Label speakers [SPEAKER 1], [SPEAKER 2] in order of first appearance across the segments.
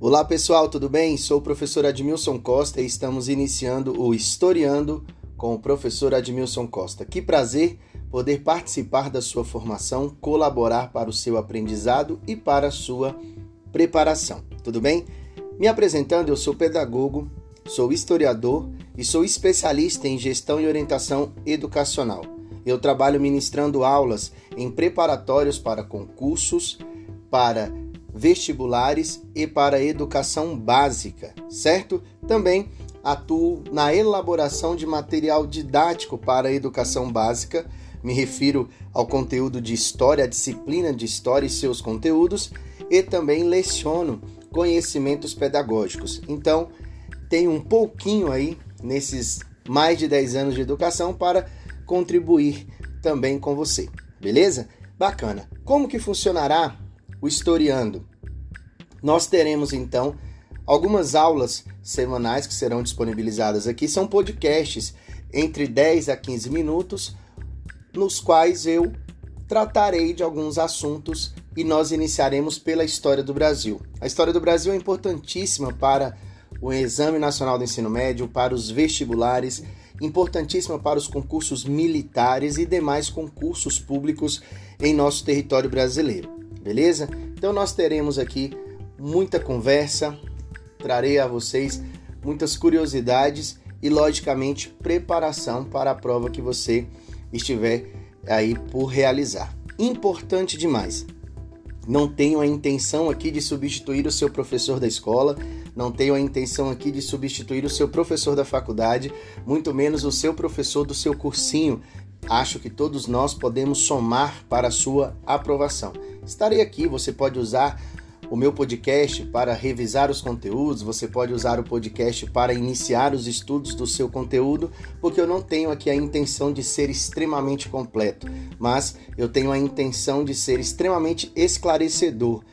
[SPEAKER 1] Olá pessoal, tudo bem? Sou o professor Admilson Costa e estamos iniciando o Historiando com o professor Admilson Costa. Que prazer poder participar da sua formação, colaborar para o seu aprendizado e para a sua preparação. Tudo bem? Me apresentando, eu sou pedagogo, sou historiador e sou especialista em gestão e orientação educacional. Eu trabalho ministrando aulas em preparatórios para concursos, para vestibulares e para educação básica, certo? Também atuo na elaboração de material didático para a educação básica, me refiro ao conteúdo de história, a disciplina de história e seus conteúdos, e também leciono conhecimentos pedagógicos. Então, tenho um pouquinho aí nesses mais de 10 anos de educação para contribuir também com você. Beleza? Bacana. Como que funcionará o Historiando? Nós teremos então algumas aulas semanais que serão disponibilizadas aqui, são podcasts entre 10 a 15 minutos, nos quais eu tratarei de alguns assuntos e nós iniciaremos pela história do Brasil. A história do Brasil é importantíssima para o Exame Nacional do Ensino Médio, para os vestibulares, importantíssima para os concursos militares e demais concursos públicos em nosso território brasileiro. Beleza? Então nós teremos aqui muita conversa, trarei a vocês muitas curiosidades e, logicamente, preparação para a prova que você estiver aí por realizar. Importante demais. Não tenho a intenção aqui de substituir o seu professor da escola, não tenho a intenção aqui de substituir o seu professor da faculdade, muito menos o seu professor do seu cursinho. Acho que todos nós podemos somar para a sua aprovação. Estarei aqui, você pode usar o meu podcast para revisar os conteúdos, você pode usar o podcast para iniciar os estudos do seu conteúdo, porque eu não tenho aqui a intenção de ser extremamente completo, mas eu tenho a intenção de ser extremamente esclarecedor,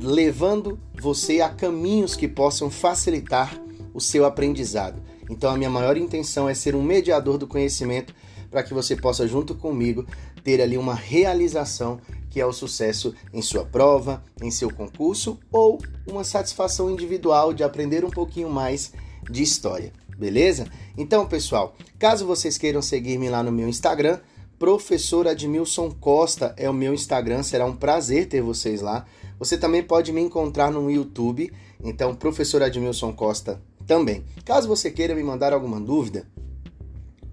[SPEAKER 1] levando você a caminhos que possam facilitar o seu aprendizado. Então, a minha maior intenção é ser um mediador do conhecimento para que você possa, junto comigo, ter ali uma realização que é o sucesso em sua prova, em seu concurso ou uma satisfação individual de aprender um pouquinho mais de história, beleza? Então, pessoal, caso vocês queiram seguir-me lá no meu Instagram, Professor Admilson Costa é o meu Instagram, será um prazer ter vocês lá. Você também pode me encontrar no YouTube, então Professor Admilson Costa também. Caso você queira me mandar alguma dúvida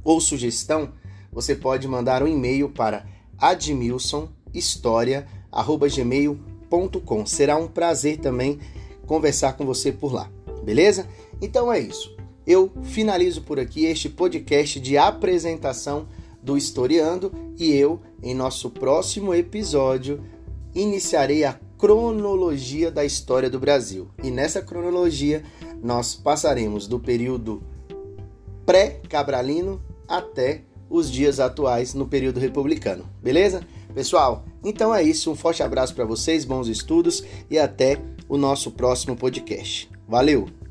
[SPEAKER 1] ou sugestão, você pode mandar um e-mail para admilson história@gmail.com. Será um prazer também conversar com você por lá. Beleza? Então é isso. Eu finalizo por aqui este podcast de apresentação do Historiando e eu, em nosso próximo episódio, iniciarei a cronologia da história do Brasil. E nessa cronologia nós passaremos do período pré-cabralino até os dias atuais no período republicano. Beleza? Pessoal, então é isso. Um forte abraço para vocês, bons estudos e até o nosso próximo podcast. Valeu!